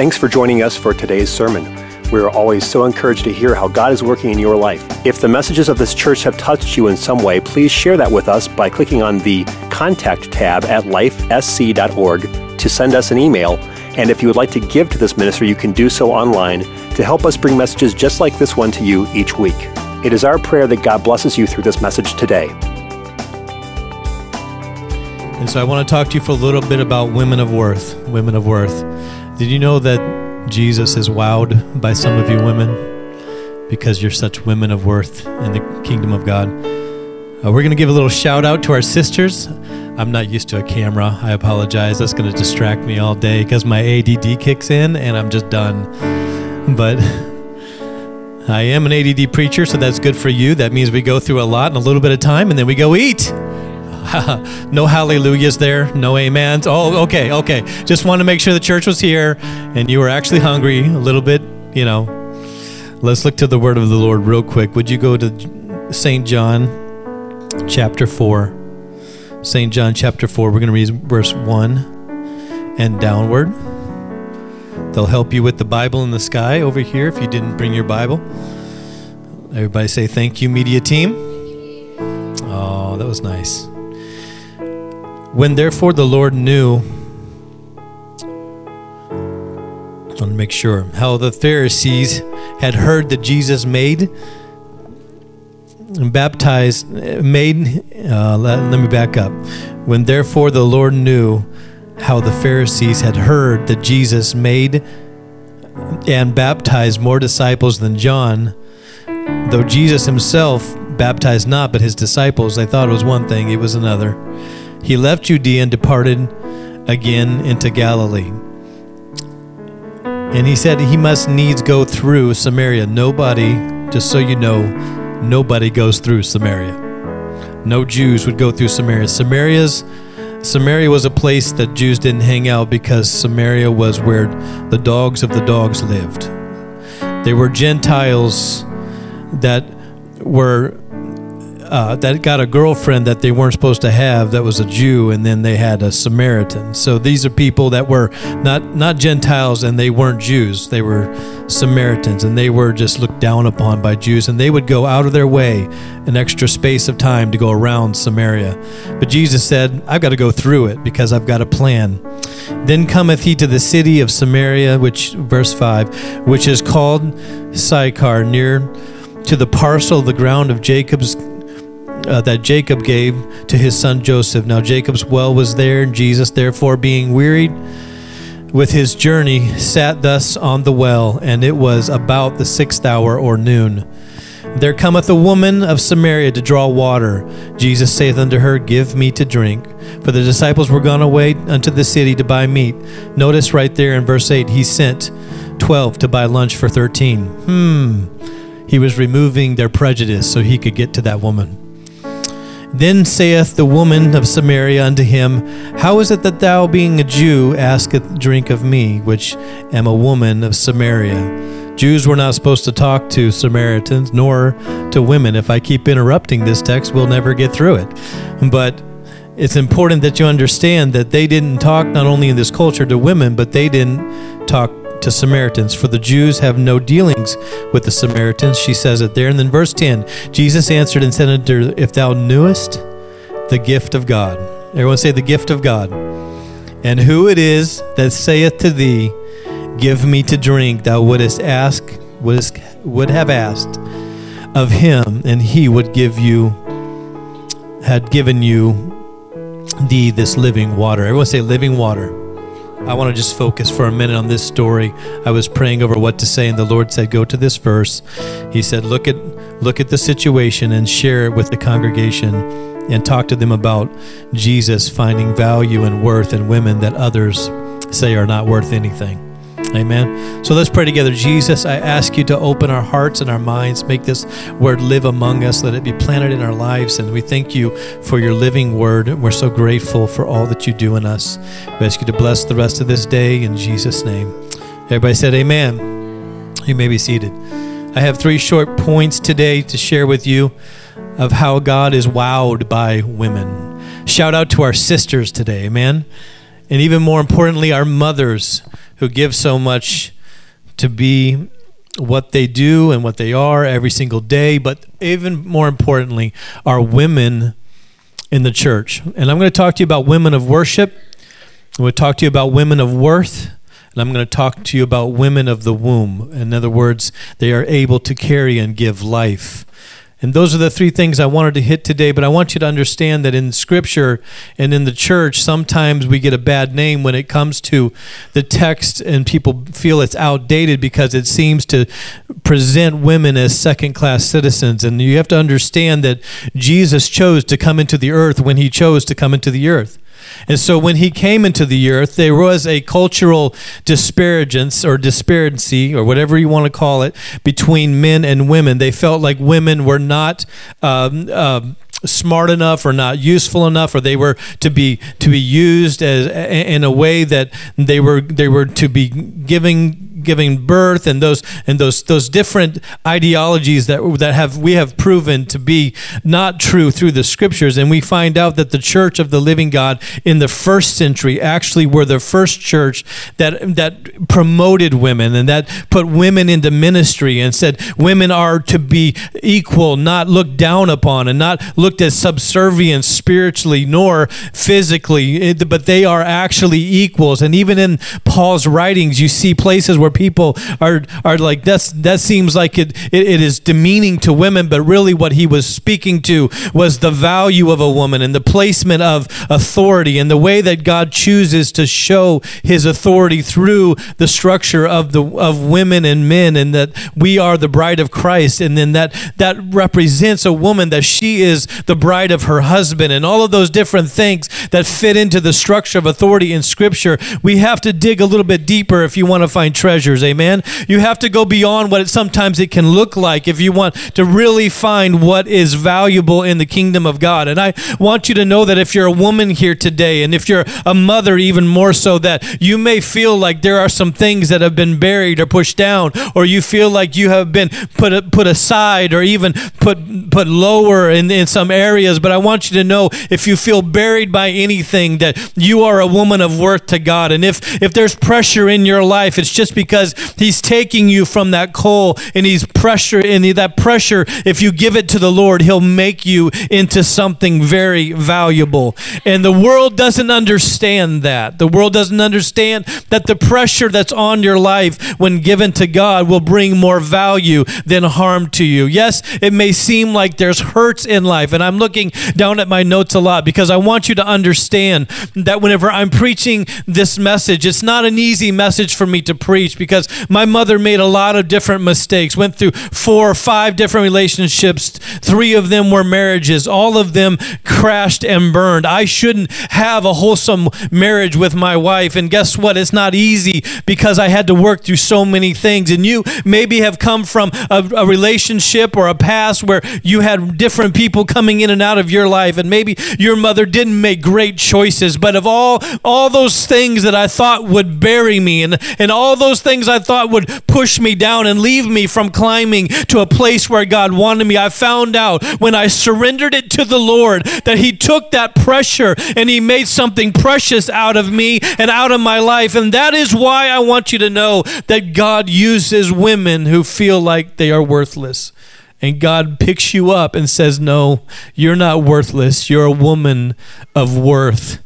Thanks for joining us for today's sermon. We are always so encouraged to hear how God is working in your life. If the messages of this church have touched you in some way, please share that with us by clicking on the Contact tab at lifesc.org to send us an email. And if you would like to give to this ministry, you can do so online to help us bring messages just like this one to you each week. It is our prayer that God blesses you through this message today. And so I want to talk to you for a little bit about women of worth. Women of worth. Did you know that Jesus is wowed by some of you women because you're such women of worth in the kingdom of God? Uh, we're going to give a little shout out to our sisters. I'm not used to a camera. I apologize. That's going to distract me all day because my ADD kicks in and I'm just done. But I am an ADD preacher, so that's good for you. That means we go through a lot in a little bit of time and then we go eat. no hallelujahs there, no amens. Oh, okay, okay. Just want to make sure the church was here and you were actually hungry a little bit, you know. Let's look to the word of the Lord real quick. Would you go to St. John chapter 4? St. John chapter 4, we're going to read verse 1 and downward. They'll help you with the Bible in the sky over here if you didn't bring your Bible. Everybody say thank you, media team. Oh, that was nice. When therefore the Lord knew, I want to make sure, how the Pharisees had heard that Jesus made and baptized, made, uh, let, let me back up. When therefore the Lord knew how the Pharisees had heard that Jesus made and baptized more disciples than John, though Jesus himself baptized not, but his disciples, they thought it was one thing, it was another. He left Judea and departed again into Galilee. And he said he must needs go through Samaria. Nobody, just so you know, nobody goes through Samaria. No Jews would go through Samaria. Samaria's Samaria was a place that Jews didn't hang out because Samaria was where the dogs of the dogs lived. They were Gentiles that were uh, that got a girlfriend that they weren't supposed to have that was a Jew, and then they had a Samaritan. So these are people that were not not Gentiles, and they weren't Jews. They were Samaritans, and they were just looked down upon by Jews, and they would go out of their way an extra space of time to go around Samaria. But Jesus said, "I've got to go through it because I've got a plan." Then cometh he to the city of Samaria, which verse five, which is called Sychar, near to the parcel of the ground of Jacob's uh, that Jacob gave to his son Joseph. Now Jacob's well was there, and Jesus, therefore, being wearied with his journey, sat thus on the well, and it was about the sixth hour or noon. There cometh a woman of Samaria to draw water. Jesus saith unto her, Give me to drink. For the disciples were gone away unto the city to buy meat. Notice right there in verse 8, he sent 12 to buy lunch for 13. Hmm. He was removing their prejudice so he could get to that woman. Then saith the woman of Samaria unto him, How is it that thou, being a Jew, asketh drink of me, which am a woman of Samaria? Jews were not supposed to talk to Samaritans, nor to women. If I keep interrupting this text, we'll never get through it. But it's important that you understand that they didn't talk not only in this culture to women, but they didn't talk to Samaritans, for the Jews have no dealings with the Samaritans. She says it there. And then verse 10 Jesus answered and said unto her, If thou knewest the gift of God, everyone say the gift of God, and who it is that saith to thee, Give me to drink, thou wouldest ask, wouldest, would have asked of him, and he would give you, had given you thee this living water. Everyone say living water. I want to just focus for a minute on this story. I was praying over what to say, and the Lord said, "Go to this verse." He said, "Look at look at the situation and share it with the congregation, and talk to them about Jesus finding value and worth in women that others say are not worth anything." Amen. So let's pray together. Jesus, I ask you to open our hearts and our minds, make this word live among us, let it be planted in our lives. And we thank you for your living word. We're so grateful for all that you do in us. We ask you to bless the rest of this day in Jesus' name. Everybody said, Amen. You may be seated. I have three short points today to share with you of how God is wowed by women. Shout out to our sisters today, amen. And even more importantly, our mothers who give so much to be what they do and what they are every single day, but even more importantly, are women in the church. And I'm going to talk to you about women of worship. I'm going to talk to you about women of worth. And I'm going to talk to you about women of the womb. In other words, they are able to carry and give life. And those are the three things I wanted to hit today. But I want you to understand that in Scripture and in the church, sometimes we get a bad name when it comes to the text, and people feel it's outdated because it seems to present women as second class citizens. And you have to understand that Jesus chose to come into the earth when he chose to come into the earth. And so when he came into the earth, there was a cultural disparagence or disparity or whatever you want to call it between men and women. They felt like women were not. Um, um, smart enough or not useful enough or they were to be to be used as in a way that they were they were to be giving giving birth and those and those those different ideologies that that have we have proven to be not true through the scriptures. And we find out that the church of the living God in the first century actually were the first church that that promoted women and that put women into ministry and said women are to be equal not looked down upon and not looked as subservient spiritually nor physically eh, but they are actually equals. And even in Paul's writings you see places where where people are are like that's that seems like it, it, it is demeaning to women, but really what he was speaking to was the value of a woman and the placement of authority and the way that God chooses to show his authority through the structure of the of women and men and that we are the bride of Christ and then that that represents a woman that she is the bride of her husband and all of those different things that fit into the structure of authority in scripture. We have to dig a little bit deeper if you want to find treasure treasures. Amen. You have to go beyond what it sometimes it can look like if you want to really find what is valuable in the kingdom of God. And I want you to know that if you're a woman here today, and if you're a mother, even more so, that you may feel like there are some things that have been buried or pushed down, or you feel like you have been put put aside or even put put lower in, in some areas. But I want you to know if you feel buried by anything, that you are a woman of worth to God. And if if there's pressure in your life, it's just because because he's taking you from that coal and he's pressure and that pressure if you give it to the Lord he'll make you into something very valuable. And the world doesn't understand that. The world doesn't understand that the pressure that's on your life when given to God will bring more value than harm to you. Yes it may seem like there's hurts in life and I'm looking down at my notes a lot because I want you to understand that whenever I'm preaching this message it's not an easy message for me to preach because my mother made a lot of different mistakes, went through four or five different relationships. Three of them were marriages, all of them crashed and burned. I shouldn't have a wholesome marriage with my wife. And guess what? It's not easy because I had to work through so many things. And you maybe have come from a, a relationship or a past where you had different people coming in and out of your life. And maybe your mother didn't make great choices. But of all, all those things that I thought would bury me and, and all those things things I thought would push me down and leave me from climbing to a place where God wanted me. I found out when I surrendered it to the Lord that He took that pressure and He made something precious out of me and out of my life. And that is why I want you to know that God uses women who feel like they are worthless. And God picks you up and says, No, you're not worthless. You're a woman of worth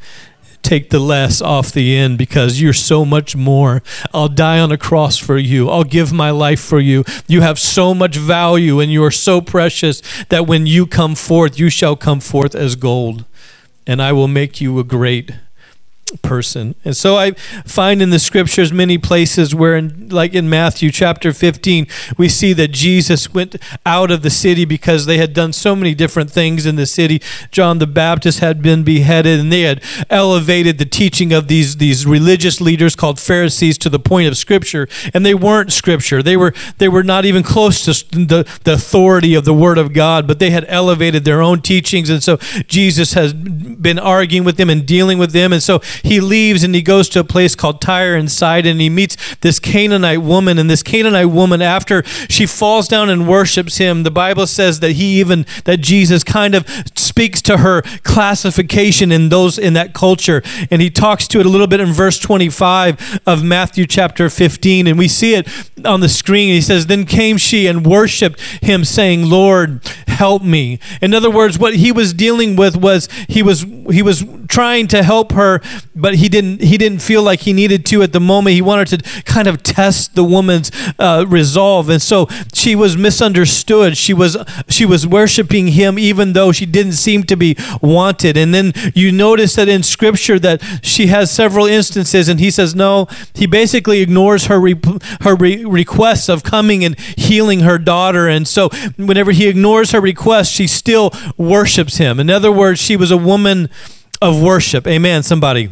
take the less off the end because you're so much more. I'll die on a cross for you. I'll give my life for you. You have so much value and you are so precious that when you come forth, you shall come forth as gold. And I will make you a great person. And so I find in the scriptures many places where, in, like in Matthew chapter 15, we see that Jesus went out of the city because they had done so many different things in the city. John the Baptist had been beheaded, and they had elevated the teaching of these, these religious leaders called Pharisees to the point of scripture, and they weren't scripture. They were, they were not even close to the, the authority of the Word of God, but they had elevated their own teachings. And so Jesus has been arguing with them and dealing with them. And so he leaves and he goes to a place called Tyre and Sidon and he meets this Canaanite woman. And this Canaanite woman, after she falls down and worships him, the Bible says that he even, that Jesus kind of speaks to her classification in those, in that culture. And he talks to it a little bit in verse 25 of Matthew chapter 15. And we see it on the screen. He says, Then came she and worshiped him, saying, Lord, help me. In other words, what he was dealing with was he was he was trying to help her, but he didn't he didn't feel like he needed to at the moment. He wanted to kind of test the woman's uh, resolve, and so she was misunderstood. She was she was worshiping him even though she didn't seem to be wanted. And then you notice that in Scripture that she has several instances, and he says no. He basically ignores her re- her re- requests of coming and healing her daughter, and so whenever he ignores her request, she still worships him. In other words, she was a woman of worship. Amen, somebody.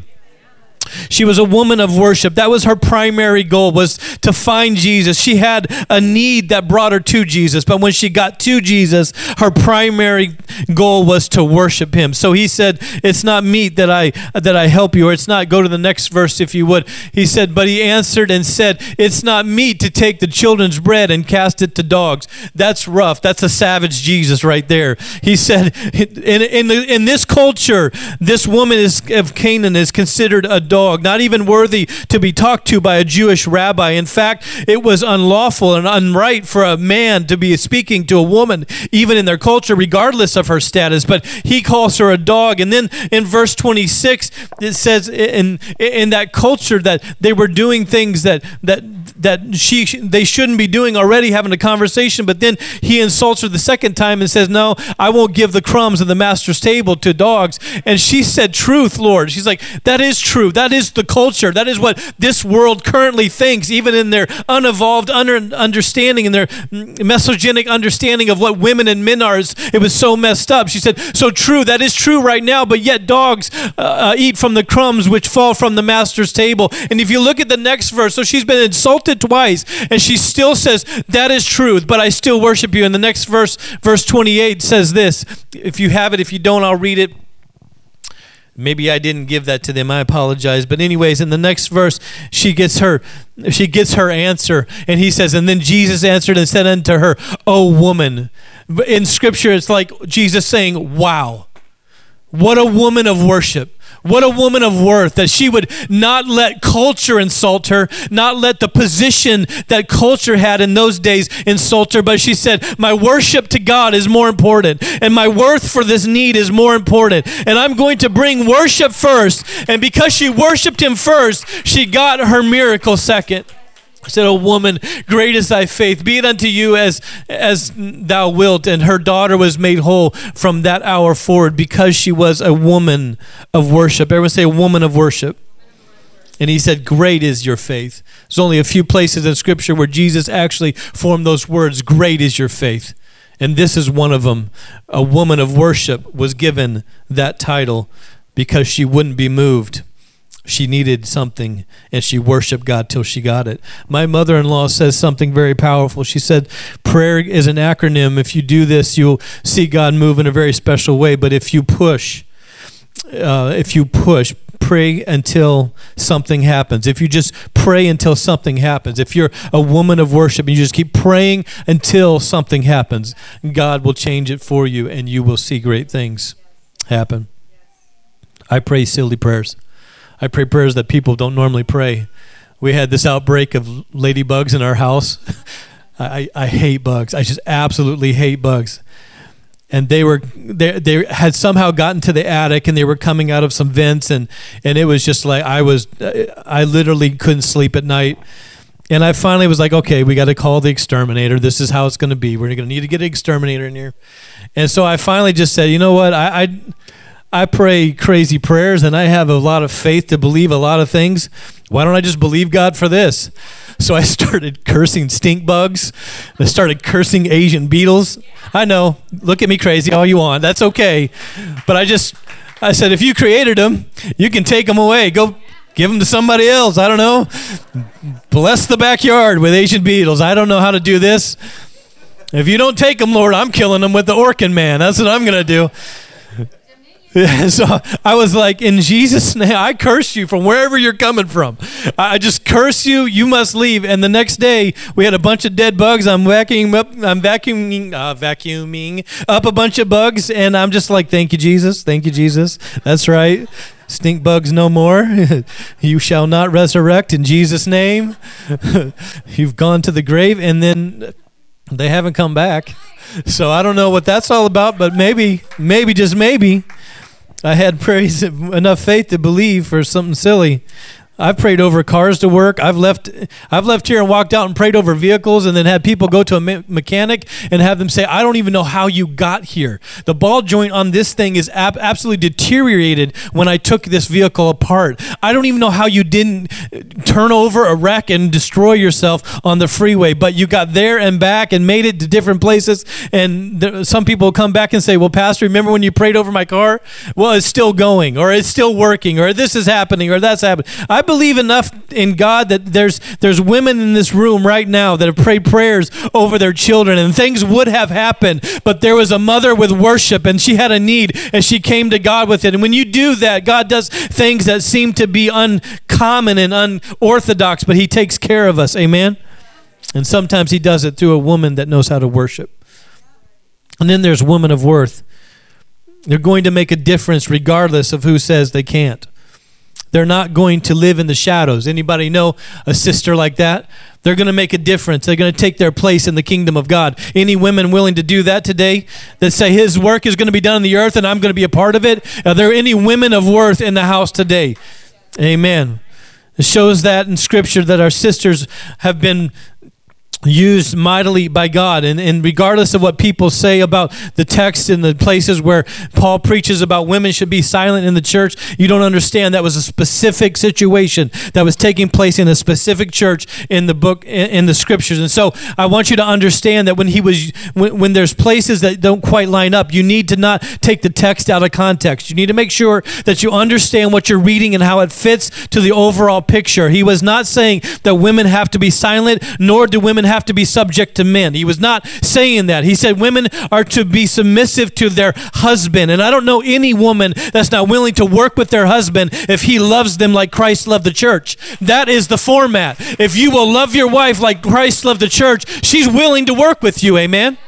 She was a woman of worship. That was her primary goal was to find Jesus. She had a need that brought her to Jesus, but when she got to Jesus, her primary goal was to worship him. So he said, "It's not meet that I that I help you, or it's not go to the next verse if you would." He said, "But he answered and said, "It's not meet to take the children's bread and cast it to dogs." That's rough. That's a savage Jesus right there. He said, "In in, the, in this culture, this woman is of Canaan is considered a dog, not even worthy to be talked to by a Jewish rabbi. In fact, it was unlawful and unright for a man to be speaking to a woman, even in their culture, regardless of her status. But he calls her a dog. And then in verse 26, it says in in that culture that they were doing things that that that she they shouldn't be doing already having a conversation but then he insults her the second time and says no i won't give the crumbs of the master's table to dogs and she said truth lord she's like that is true that is the culture. That is what this world currently thinks even in their unevolved under, understanding and their misogynic understanding of what women and men are. It was so messed up. She said so true. That is true right now but yet dogs uh, uh, eat from the crumbs which fall from the master's table. And if you look at the next verse so she's been insulted twice and she still says that is truth but i still worship you. And the next verse verse 28 says this. If you have it if you don't i'll read it maybe i didn't give that to them. I apologize. But anyways in the next verse she gets her she gets her answer. And he says and then jesus answered and said unto her oh woman in scripture it's like jesus saying wow. What a woman of worship what a woman of worth that she would not let culture insult her, not let the position that culture had in those days insult her, but she said, My worship to God is more important, and my worth for this need is more important. And I'm going to bring worship first. And because she worshiped Him first, she got her miracle second said, O woman, great is thy faith. Be it unto you as, as thou wilt. And her daughter was made whole from that hour forward because she was a woman of worship. Everyone say, a woman of worship. And he said, Great is your faith. There's only a few places in Scripture where Jesus actually formed those words, Great is your faith. And this is one of them. A woman of worship was given that title because she wouldn't be moved she needed something and she worshiped God till she got it. My mother in law says something very powerful. She said, Prayer is an acronym. If you do this, you'll see God move in a very special way. But if you push, uh, if you push, pray until something happens. If you just pray until something happens, if you're a woman of worship and you just keep praying until something happens, God will change it for you and you will see great things happen. I pray silly prayers. I pray prayers that people don't normally pray. We had this outbreak of ladybugs in our house. I, I hate bugs. I just absolutely hate bugs. And they were they they had somehow gotten to the attic and they were coming out of some vents and and it was just like I was I literally couldn't sleep at night. And I finally was like, okay, we got to call the exterminator. This is how it's going to be. We're going to need to get an exterminator in here. And so I finally just said, you know what? I, I I pray crazy prayers and I have a lot of faith to believe a lot of things. Why don't I just believe God for this? So I started cursing stink bugs. I started cursing Asian beetles. I know, look at me crazy all you want. That's okay. But I just, I said, if you created them, you can take them away. Go give them to somebody else. I don't know. Bless the backyard with Asian beetles. I don't know how to do this. If you don't take them, Lord, I'm killing them with the Orkin man. That's what I'm going to do. so I was like, in Jesus' name, I curse you from wherever you're coming from. I just curse you. You must leave. And the next day, we had a bunch of dead bugs. I'm vacuuming up. I'm vacuuming, uh, vacuuming up a bunch of bugs, and I'm just like, thank you, Jesus. Thank you, Jesus. That's right. Stink bugs no more. you shall not resurrect in Jesus' name. You've gone to the grave, and then they haven't come back. So I don't know what that's all about, but maybe, maybe, just maybe I had praise enough faith to believe for something silly. I've prayed over cars to work. I've left I've left here and walked out and prayed over vehicles and then had people go to a me- mechanic and have them say, "I don't even know how you got here. The ball joint on this thing is ab- absolutely deteriorated when I took this vehicle apart. I don't even know how you didn't turn over a wreck and destroy yourself on the freeway, but you got there and back and made it to different places and there, some people come back and say, "Well, pastor, remember when you prayed over my car? Well, it's still going or it's still working or this is happening or that's happening." I believe enough in God that there's there's women in this room right now that have prayed prayers over their children and things would have happened, but there was a mother with worship and she had a need and she came to God with it. And when you do that, God does things that seem to be uncommon and unorthodox, but he takes care of us. Amen. And sometimes he does it through a woman that knows how to worship. And then there's women of worth. They're going to make a difference regardless of who says they can't. They're not going to live in the shadows. Anybody know a sister like that? They're going to make a difference. They're going to take their place in the kingdom of God. Any women willing to do that today that say his work is going to be done on the earth and I'm going to be a part of it? Are there any women of worth in the house today? Amen. It shows that in scripture that our sisters have been used mightily by God. And, and regardless of what people say about the text and the places where Paul preaches about women should be silent in the church, you don't understand that was a specific situation that was taking place in a specific church in the book, in, in the scriptures. And so I want you to understand that when he was, when, when there's places that don't quite line up, you need to not take the text out of context. You need to make sure that you understand what you're reading and how it fits to the overall picture. He was not saying that women have to be silent, nor do women have to be subject to men. He was not saying that. He said women are to be submissive to their husband. And I don't know any woman that's not willing to work with their husband if he loves them like Christ loved the church. That is the format. If you will love your wife like Christ loved the church, she's willing to work with you. Amen.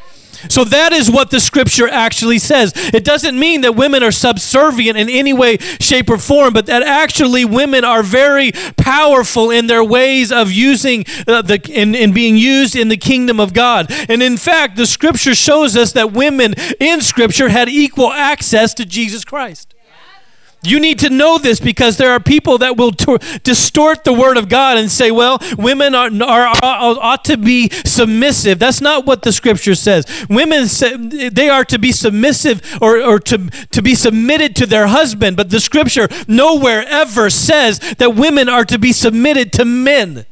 So that is what the scripture actually says. It doesn't mean that women are subservient in any way, shape, or form, but that actually women are very powerful in their ways of using uh, the in, in being used in the kingdom of God. And in fact, the scripture shows us that women in scripture had equal access to Jesus Christ. You need to know this because there are people that will distort the word of God and say, well, women are, are, are, ought to be submissive. That's not what the scripture says. Women, say, they are to be submissive or, or to, to be submitted to their husband, but the scripture nowhere ever says that women are to be submitted to men.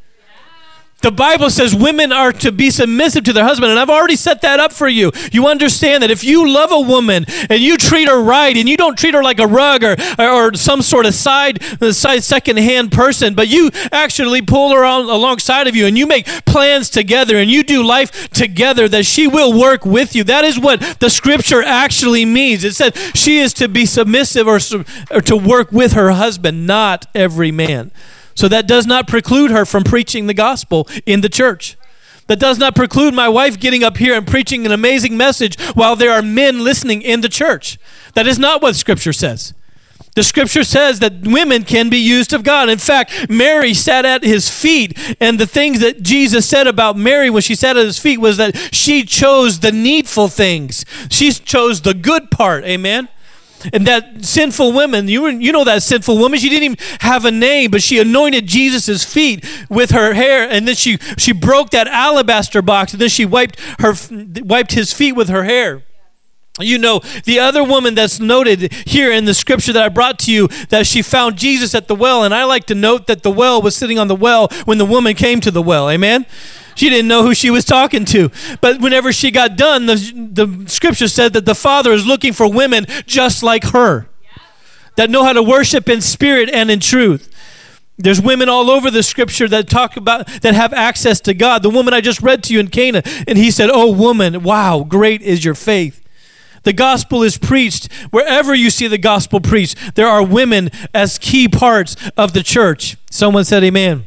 The Bible says women are to be submissive to their husband, and I've already set that up for you. You understand that if you love a woman and you treat her right, and you don't treat her like a rug or, or some sort of side, uh, side second-hand person, but you actually pull her on alongside of you, and you make plans together, and you do life together, that she will work with you. That is what the Scripture actually means. It said she is to be submissive or, or to work with her husband, not every man. So that does not preclude her from preaching the gospel in the church. That does not preclude my wife getting up here and preaching an amazing message while there are men listening in the church. That is not what Scripture says. The scripture says that women can be used of God. In fact, Mary sat at his feet, and the things that Jesus said about Mary when she sat at his feet was that she chose the needful things. She chose the good part. Amen. And that sinful woman, you, you know that sinful woman, she didn't even have a name, but she anointed Jesus' feet with her hair, and then she, she broke that alabaster box, and then she wiped, her, wiped his feet with her hair. You know, the other woman that's noted here in the scripture that I brought to you, that she found Jesus at the well, and I like to note that the well was sitting on the well when the woman came to the well. Amen? She didn't know who she was talking to. But whenever she got done, the, the scripture said that the Father is looking for women just like her that know how to worship in spirit and in truth. There's women all over the scripture that talk about that have access to God. The woman I just read to you in Cana, and he said, Oh, woman, wow, great is your faith. The gospel is preached wherever you see the gospel preached. There are women as key parts of the church. Someone said, Amen.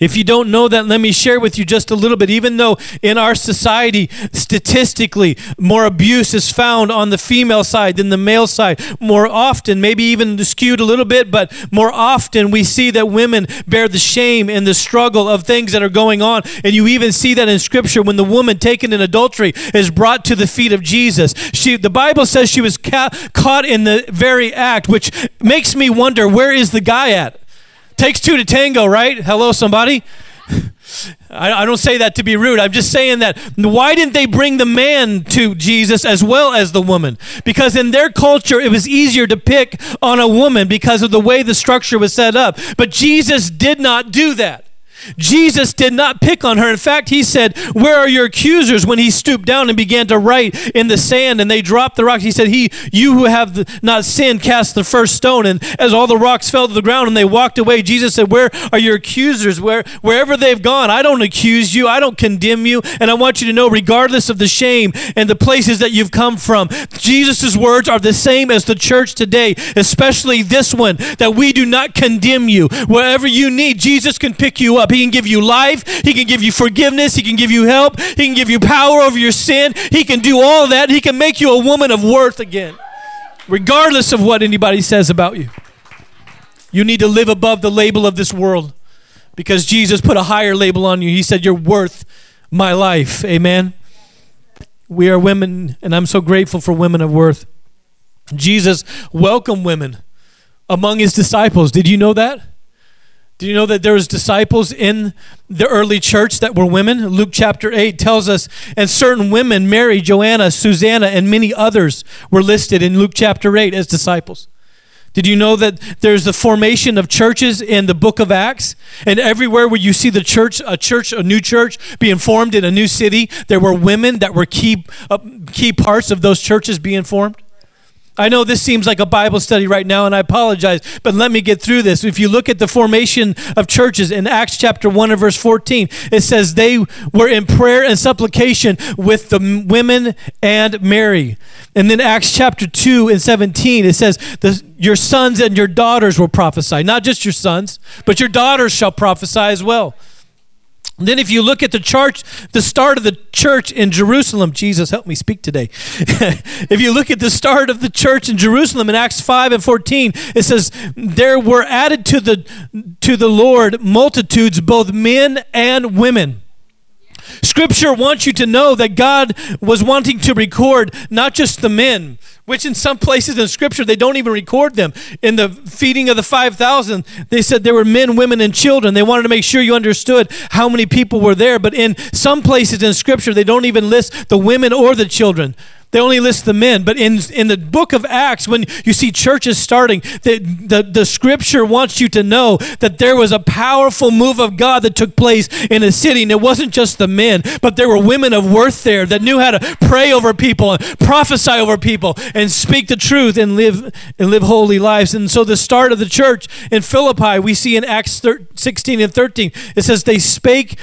If you don't know that, let me share with you just a little bit. Even though in our society, statistically, more abuse is found on the female side than the male side, more often, maybe even skewed a little bit, but more often we see that women bear the shame and the struggle of things that are going on. And you even see that in Scripture when the woman taken in adultery is brought to the feet of Jesus. She, the Bible says she was ca- caught in the very act, which makes me wonder where is the guy at? Takes two to tango, right? Hello, somebody? I, I, don't say that to be rude. I'm just saying that why didn't they bring the man to Jesus as well as the woman? Because in their culture, it was easier to pick on a woman because of the way the structure was set up. But Jesus did not do that. Jesus did not pick on her. In fact, he said, Where are your accusers? When he stooped down and began to write in the sand and they dropped the rocks, he said, He, you who have not sinned, cast the first stone. And as all the rocks fell to the ground and they walked away, Jesus said, Where are your accusers? Where, wherever they've gone, I don't accuse you, I don't condemn you. And I want you to know, regardless of the shame and the places that you've come from, Jesus' words are the same as the church today, especially this one, that we do not condemn you. Wherever you need, Jesus can pick you up. He can give you life. He can give you forgiveness. He can give you help. He can give you power over your sin. He can do all that. He can make you a woman of worth again, regardless of what anybody says about you. You need to live above the label of this world because Jesus put a higher label on you. He said, You're worth my life. Amen. We are women, and I'm so grateful for women of worth. Jesus welcomed women among his disciples. Did you know that? Do you know that there was disciples in the early church that were women? Luke chapter 8 tells us, and certain women, Mary, Joanna, Susanna, and many others were listed in Luke chapter 8 as disciples. Did you know that there's the formation of churches in the book of Acts? And everywhere where you see the church, a church, a new church being formed in a new city, there were women that were key, uh, key parts of those churches being formed? I know this seems like a Bible study right now, and I apologize, but let me get through this. If you look at the formation of churches in Acts chapter 1 and verse 14, it says they were in prayer and supplication with the women and Mary. And then Acts chapter 2 and 17, it says, the, Your sons and your daughters will prophesy. Not just your sons, but your daughters shall prophesy as well. Then, if you look at the church, the start of the church in Jerusalem, Jesus, help me speak today. if you look at the start of the church in Jerusalem in Acts 5 and 14, it says, There were added to the, to the Lord multitudes, both men and women. Scripture wants you to know that God was wanting to record not just the men, which in some places in Scripture they don't even record them. In the feeding of the 5,000, they said there were men, women, and children. They wanted to make sure you understood how many people were there. But in some places in Scripture, they don't even list the women or the children. They only list the men. But in, in the book of Acts, when you see churches starting, the, the, the scripture wants you to know that there was a powerful move of God that took place in a city. And it wasn't just the men, but there were women of worth there that knew how to pray over people and prophesy over people and speak the truth and live, and live holy lives. And so the start of the church in Philippi, we see in Acts 16 and 13, it says, They spake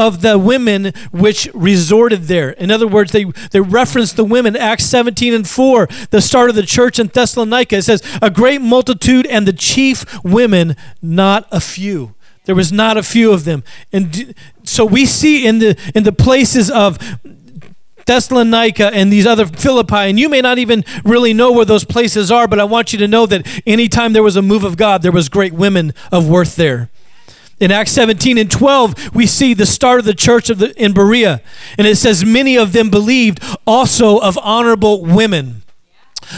of the women which resorted there. In other words, they, they reference the women. Acts 17 and 4, the start of the church in Thessalonica. It says, A great multitude and the chief women, not a few. There was not a few of them. And so we see in the in the places of Thessalonica and these other Philippi, and you may not even really know where those places are, but I want you to know that anytime there was a move of God, there was great women of worth there. In Acts 17 and 12, we see the start of the church of the, in Berea. And it says, Many of them believed, also of honorable women.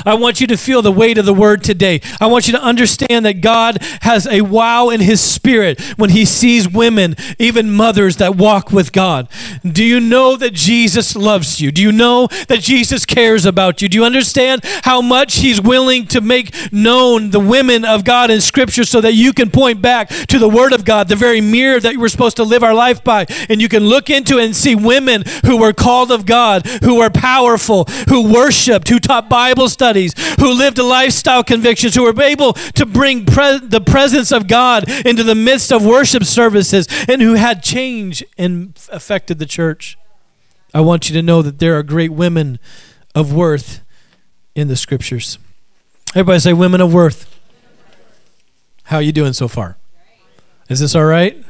I want you to feel the weight of the word today. I want you to understand that God has a wow in his spirit when he sees women, even mothers that walk with God. Do you know that Jesus loves you? Do you know that Jesus cares about you? Do you understand how much he's willing to make known the women of God in scripture so that you can point back to the word of God, the very mirror that we're supposed to live our life by, and you can look into it and see women who were called of God, who were powerful, who worshiped, who taught Bible studies, who lived a lifestyle convictions, who were able to bring pre- the presence of God into the midst of worship services, and who had change and affected the church. I want you to know that there are great women of worth in the scriptures. Everybody say women of worth. How are you doing so far? Is this all right?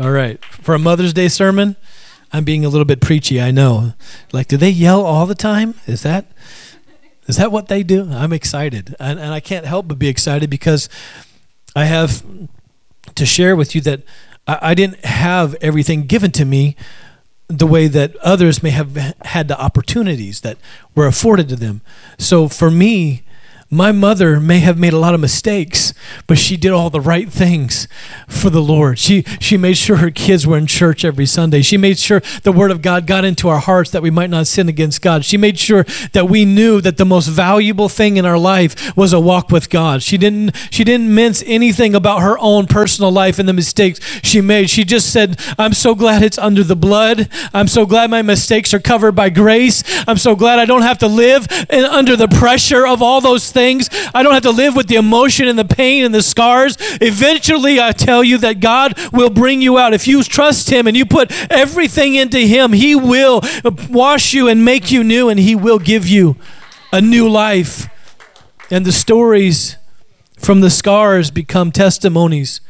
All right. For a Mother's Day sermon, I'm being a little bit preachy, I know. Like, do they yell all the time? Is that is that what they do? I'm excited. And, and I can't help but be excited because I have to share with you that I, I didn't have everything given to me the way that others may have had the opportunities that were afforded to them. So for me, my mother may have made a lot of mistakes, but she did all the right things for the Lord. She she made sure her kids were in church every Sunday. She made sure the word of God got into our hearts that we might not sin against God. She made sure that we knew that the most valuable thing in our life was a walk with God. She didn't she didn't mince anything about her own personal life and the mistakes she made. She just said, "I'm so glad it's under the blood. I'm so glad my mistakes are covered by grace. I'm so glad I don't have to live under the pressure of all those things." Things. I don't have to live with the emotion and the pain and the scars. Eventually, I tell you that God will bring you out. If you trust Him and you put everything into Him, He will wash you and make you new, and He will give you a new life. And the stories from the scars become testimonies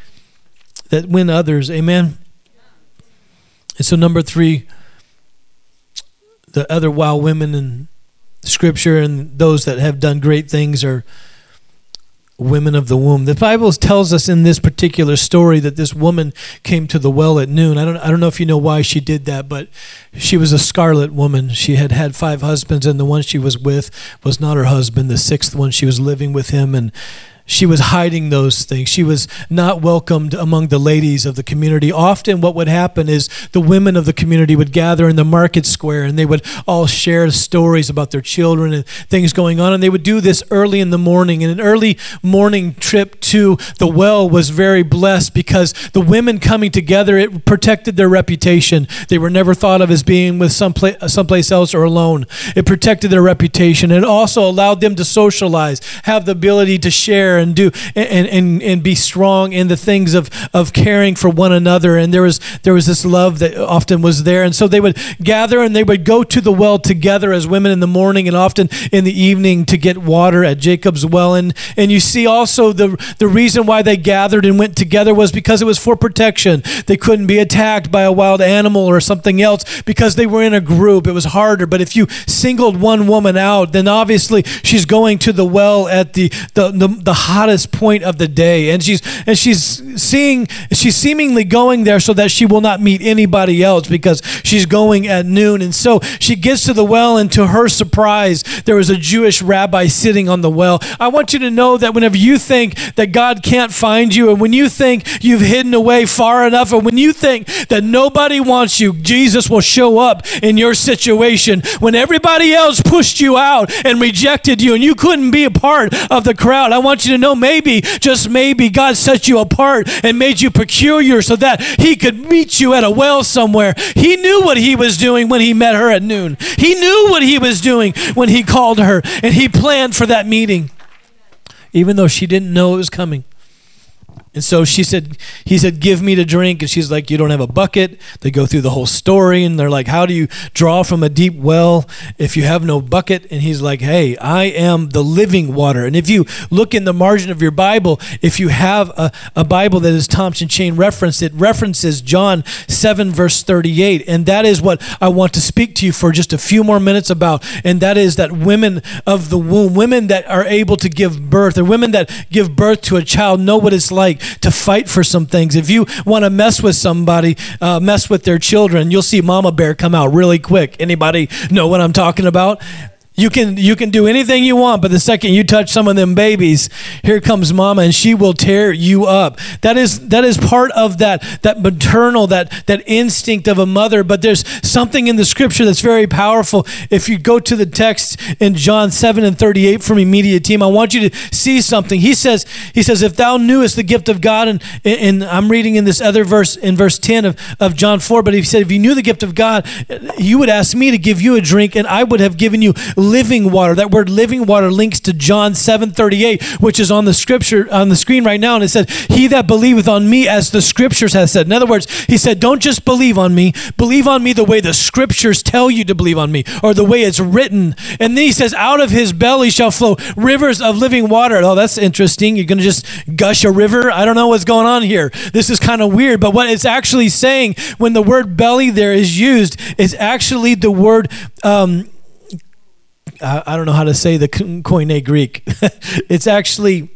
that win others. Amen. And so, number three, the other wow women and Scripture and those that have done great things are women of the womb. The Bible tells us in this particular story that this woman came to the well at noon. I don't I don't know if you know why she did that, but she was a scarlet woman. She had had five husbands and the one she was with was not her husband. The sixth one she was living with him and she was hiding those things. She was not welcomed among the ladies of the community. Often, what would happen is the women of the community would gather in the market square and they would all share stories about their children and things going on. And they would do this early in the morning. And an early morning trip to the well was very blessed because the women coming together, it protected their reputation. They were never thought of as being with someplace, someplace else or alone. It protected their reputation. It also allowed them to socialize, have the ability to share and do and, and, and be strong in the things of, of caring for one another. And there was there was this love that often was there. And so they would gather and they would go to the well together as women in the morning and often in the evening to get water at Jacob's well. And and you see also the the reason why they gathered and went together was because it was for protection. They couldn't be attacked by a wild animal or something else because they were in a group. It was harder. But if you singled one woman out, then obviously she's going to the well at the the, the, the hottest point of the day. And she's and she's seeing she's seemingly going there so that she will not meet anybody else because she's going at noon. And so she gets to the well and to her surprise there was a Jewish rabbi sitting on the well. I want you to know that whenever you think that God can't find you and when you think you've hidden away far enough and when you think that nobody wants you Jesus will show up in your situation. When everybody else pushed you out and rejected you and you couldn't be a part of the crowd I want you to know maybe, just maybe, God set you apart and made you peculiar so that He could meet you at a well somewhere. He knew what He was doing when He met her at noon. He knew what He was doing when He called her, and He planned for that meeting, even though she didn't know it was coming. And so she said, he said, give me to drink. And she's like, you don't have a bucket. They go through the whole story and they're like, how do you draw from a deep well if you have no bucket? And he's like, hey, I am the living water. And if you look in the margin of your Bible, if you have a, a Bible that is Thompson Chain referenced, it references John 7, verse 38. And that is what I want to speak to you for just a few more minutes about. And that is that women of the womb, women that are able to give birth, or women that give birth to a child, know what it's like to fight for some things. If you want to mess with somebody, uh, mess with their children, you'll see Mama Bear come out really quick. Anybody know what I'm talking about? You can you can do anything you want, but the second you touch some of them babies, here comes mama and she will tear you up. That is that is part of that that maternal that that instinct of a mother, but there's something in the scripture that's very powerful. If you go to the text in John 7 and 38 from immediate team, I want you to see something. He says he says if thou knewest the gift of God and and I'm reading in this other verse in verse 10 of, of John 4, but he said if you knew the gift of God, you would ask me to give you a drink and I would have given you living water. That word living water links to John 7:38, which is on the scripture on the screen right now and it said, "He that believeth on me as the scriptures has said." In other words, he said, "Don't just believe on me, believe on me the way the scriptures tell you to believe on me or the way it's written." And then he says, "Out of his belly shall flow rivers of living water." Oh, that's interesting. You're going to just gush a river? I don't know what's going on here. This is kind of weird, but what it's actually saying when the word belly there is used is actually the word um, I, don't know how to say the Koine Greek. it's actually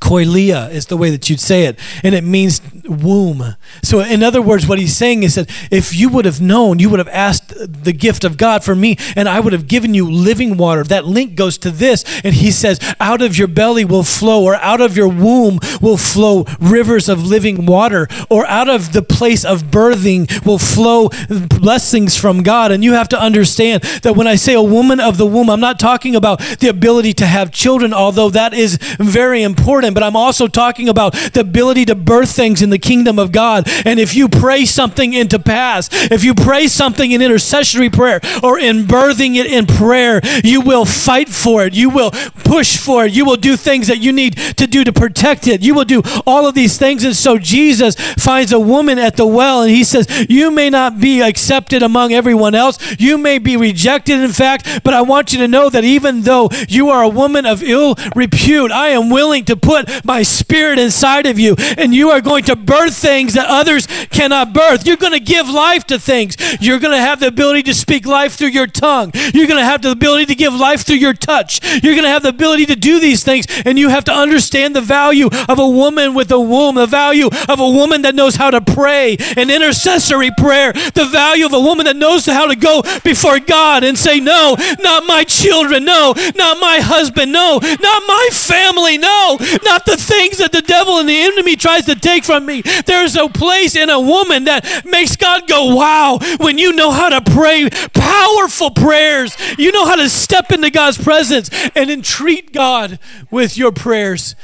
koilia is the way that you'd say it and it means womb so in other words what he's saying is that if you would have known you would have asked the gift of god for me and i would have given you living water that link goes to this and he says out of your belly will flow or out of your womb will flow rivers of living water or out of the place of birthing will flow blessings from god and you have to understand that when i say a woman of the womb i'm not talking about the ability to have children although that is very important but I'm also talking about the ability to birth things in the kingdom of God. And if you pray something into pass, if you pray something in intercessory prayer or in birthing it in prayer, you will fight for it. You will push for it. You will do things that you need to do to protect it. You will do all of these things. And so Jesus finds a woman at the well and he says, You may not be accepted among everyone else. You may be rejected, in fact, but I want you to know that even though you are a woman of ill repute, I am willing to put my spirit inside of you, and you are going to birth things that others cannot birth. You're going to give life to things. You're going to have the ability to speak life through your tongue. You're going to have the ability to give life through your touch. You're going to have the ability to do these things, and you have to understand the value of a woman with a womb, the value of a woman that knows how to pray, an intercessory prayer, the value of a woman that knows how to go before God and say, No, not my children, no, not my husband, no, not my family, no, not the things that the devil and the enemy tries to take from me. There's a place in a woman that makes God go, wow, when you know how to pray powerful prayers. You know how to step into God's presence and entreat God with your prayers.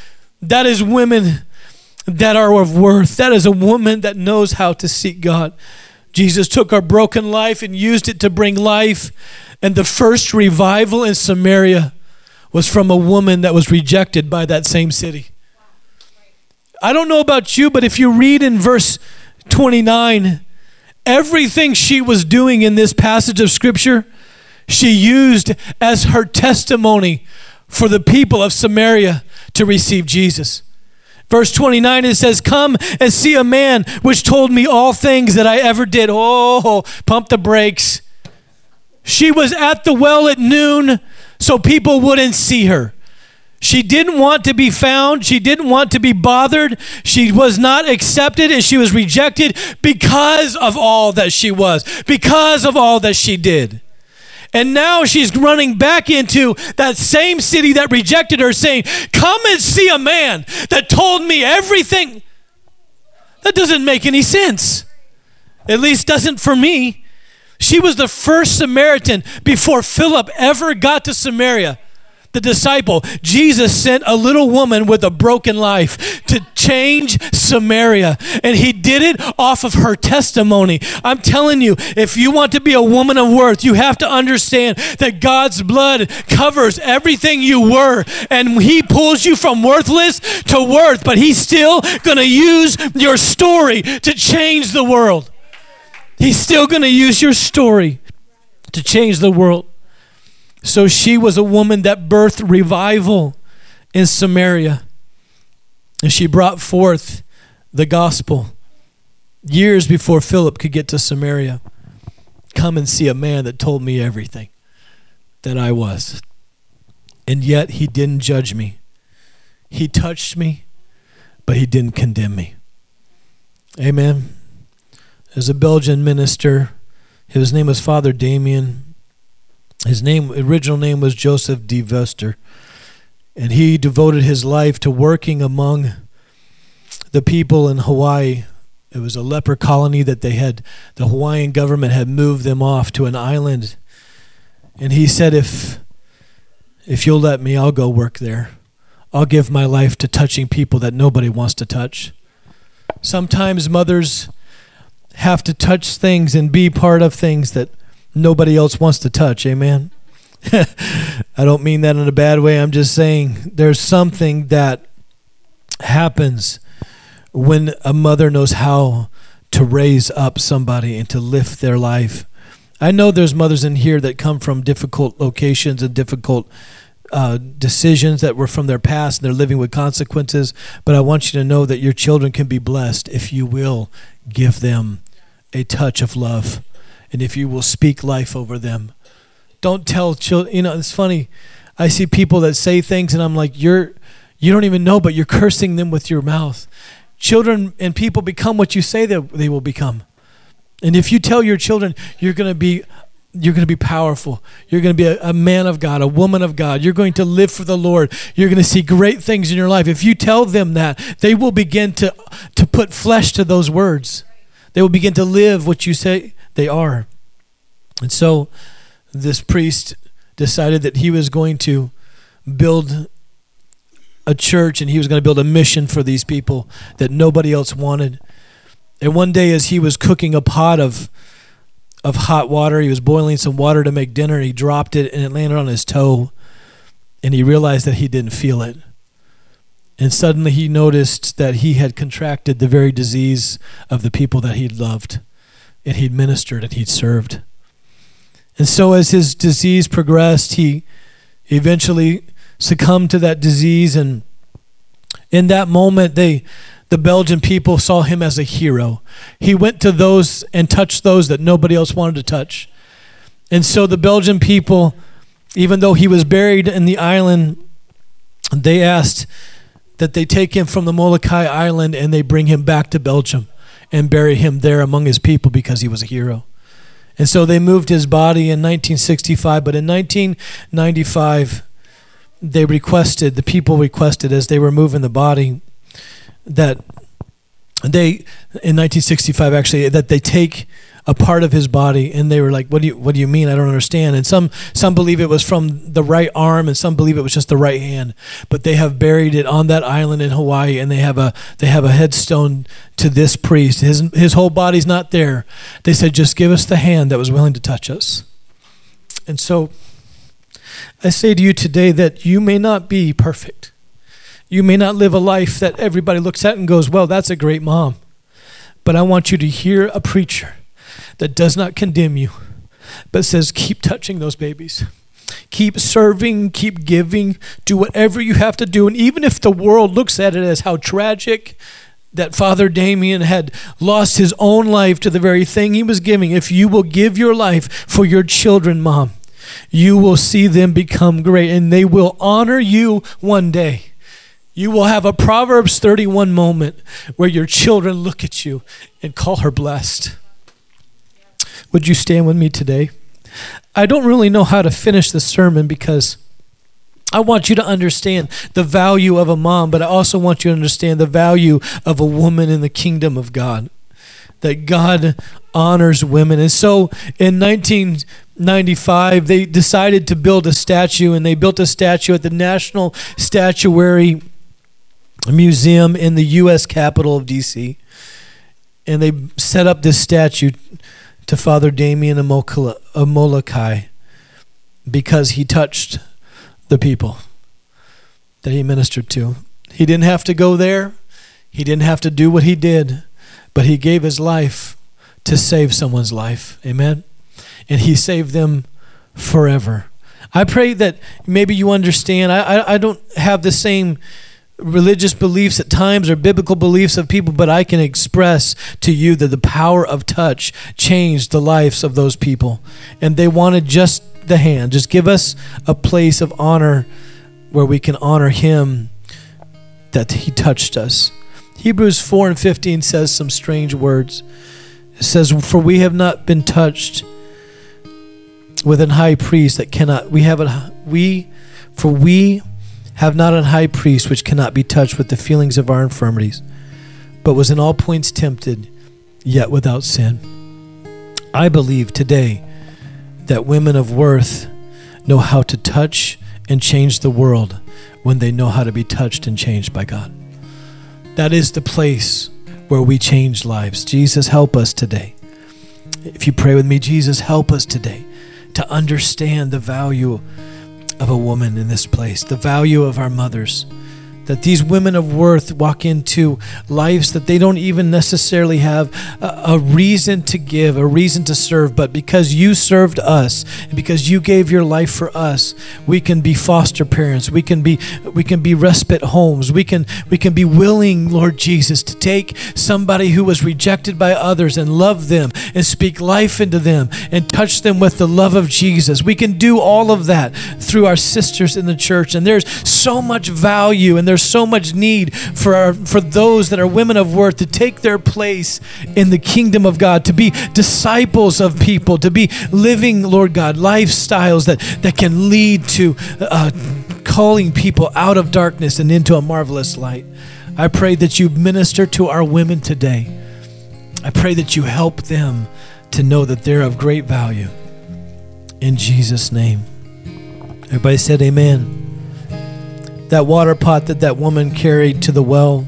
That is women that are of worth. That is a woman that knows how to seek God. Jesus took our broken life and used it to bring life. And the first revival in Samaria was from a woman that was rejected by that same city. I don't know about you, but if you read in verse 29, everything she was doing in this passage of Scripture, she used as her testimony for the people of Samaria to receive Jesus. Verse 29, it says, Come and see a man which told me all things that I ever did. Oh, pump the brakes. She was at the well at noon so people wouldn't see her. She didn't want to be found. She didn't want to be bothered. She was not accepted and she was rejected because of all that she was, because of all that she did. And now she's running back into that same city that rejected her, saying, Come and see a man that told me everything. That doesn't make any sense. At least doesn't for me. She was the first Samaritan before Philip ever got to Samaria. The disciple, Jesus sent a little woman with a broken life to change Samaria. And he did it off of her testimony. I'm telling you, if you want to be a woman of worth, you have to understand that God's blood covers everything you were. And he pulls you from worthless to worth, but he's still going to use your story to change the world. He's still going to use your story to change the world. So she was a woman that birthed revival in Samaria. And she brought forth the gospel years before Philip could get to Samaria. Come and see a man that told me everything that I was. And yet he didn't judge me. He touched me, but he didn't condemn me. Amen as a Belgian minister. His name was Father Damien. His name, original name was Joseph de Veuster. And he devoted his life to working among the people in Hawaii. It was a leper colony that they had, the Hawaiian government had moved them off to an island. And he said, if, if you'll let me, I'll go work there. I'll give my life to touching people that nobody wants to touch. Sometimes mothers have to touch things and be part of things that nobody else wants to touch. Amen. I don't mean that in a bad way. I'm just saying there's something that happens when a mother knows how to raise up somebody and to lift their life. I know there's mothers in here that come from difficult locations and difficult uh, decisions that were from their past and they're living with consequences. But I want you to know that your children can be blessed if you will give them a touch of love and if you will speak life over them. Don't tell children, you know, it's funny. I see people that say things and I'm like, you're, you don't even know, but you're cursing them with your mouth. Children and people become what you say that they will become. And if you tell your children you're going to be you're going to be powerful. You're going to be a, a, man of God, a woman of God. You're going to live for the Lord. You're going to see great things in your life. If you tell them that, they will begin to, to put flesh to those words. They will begin to live what you say they are. And so this priest decided that he was going to build a church and he was going to build a mission for these people that nobody else wanted. And one day, as he was cooking a pot of of hot water, he was boiling some water to make dinner. and He dropped it and it landed on his toe, and he realized that he didn't feel it. And suddenly, he noticed that he had contracted the very disease of the people that he'd loved, and he'd ministered and he'd served. And so, as his disease progressed, he eventually succumbed to that disease. And in that moment, they, the Belgian people saw him as a hero. He went to those and touched those that nobody else wanted to touch. And so, the Belgian people, even though he was buried in the island, they asked that they take him from the Molokai Island and they bring him back to Belgium and bury him there among his people because he was a hero. And so they moved his body in 1965, but in 1995, they requested, the people requested as they were moving the body, that they, in 1965 actually, that they take a part of his body and they were like what do you what do you mean? I don't understand. And some some believe it was from the right arm and some believe it was just the right hand. But they have buried it on that island in hawaii and they have a they have a headstone to this priest. His his whole body's not there. They said just give us the hand that was willing to touch us. And so i say to you today that you may not be perfect. You may not live a life that everybody looks at and goes well that's a great mom. But i want you to hear a preacher that does not condemn you, but says, keep touching those babies. Keep serving, keep giving, do whatever you have to do. And even if the world looks at it as how tragic that Father Damien had lost his own life to the very thing he was giving, if you will give your life for your children, Mom, you will see them become great and they will honor you one day. You will have a Proverbs 31 moment where your children look at you and call her blessed. Would you stand with me today? I don't really know how to finish the sermon because I want you to understand the value of a mom, but I also want you to understand the value of a woman in the kingdom of God. That God honors women. And so in 1995, they decided to build a statue, and they built a statue at the National Statuary Museum in the U.S. capital of D.C. And they set up this statue to Father Damien of Molokai because he touched the people that he ministered to. He didn't have to go there, he didn't have to do what he did, but he gave his life to save someone's life. Amen? And he saved them forever. I pray that maybe you understand. I, I, I don't have the same religious beliefs at times or biblical beliefs of people, but I can express to you that the power of touch changed the lives of those people. And they wanted just the hand. Just give us a place of honor where we can honor him that he touched us. Hebrews 4 and 15 says some strange words. It says, For we have not been touched with an high priest that cannot, we have a, we, for we have not an high priest which cannot be touched with the feelings of our infirmities, but was in all points tempted, yet without sin. I believe today that women of worth know how to touch and change the world when they know how to be touched and changed by God. That is the place where we change lives. Jesus, help us today. If you pray with me, Jesus, help us today to understand the value of a woman in this place, the value of our mothers that these women of worth walk into lives that they don't even necessarily have a, a, reason to give, a reason to serve, but because you served us and because you gave your life for us, we can be foster parents. We can be we can be respite homes. We can we can be willing, Lord Jesus, to take somebody who was rejected by others and love them and speak life into them and touch them with the love of Jesus. We can do all of that through our sisters in the church and there's so much value and there's so much need for our, for those that are women of worth to take their place in the kingdom of God, to be disciples of people, to be living, Lord God, lifestyles that, that can lead to uh, calling people out of darkness and into a marvelous light. I pray that you minister to our women today. I pray that you help them to know that they're of great value. In Jesus' name. Everybody said, Amen that water pot that that woman carried to the well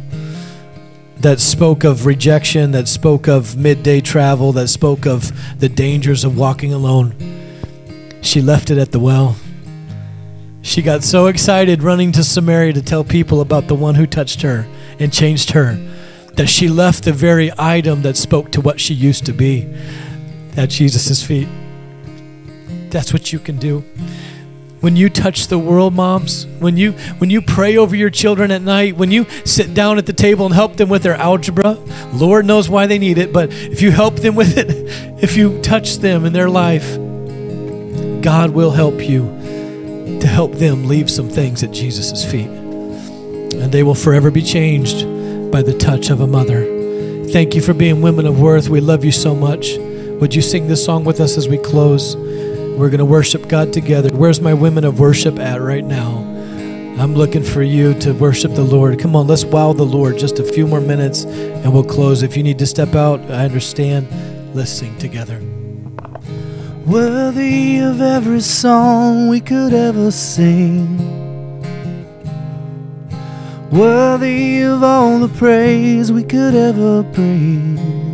that spoke of rejection, that spoke of midday travel, that spoke of the dangers of walking alone. She left it at the well. She got so excited running to Samaria to tell people about the one who touched her and changed her that she left the very item that spoke to what she used to be at Jesus' feet. That's what you can do when you touch the world moms when you when you pray over your children at night when you sit down at the table and help them with their algebra lord knows why they need it but if you help them with it if you touch them in their life god will help you to help them leave some things at jesus' feet. And they will forever be changed by the touch of a mother. Thank you for being women of worth. We love you so much. Would you sing this song with us as we close we're going to worship God together. Where's my women of worship at right now? I'm looking for you to worship the Lord. Come on, let's wow the Lord just a few more minutes and we'll close. If you need to step out, I understand. Let's sing together. Worthy of every song we could ever sing. Worthy of all the praise we could ever bring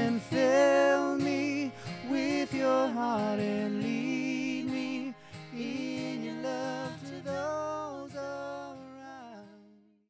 heart and leave.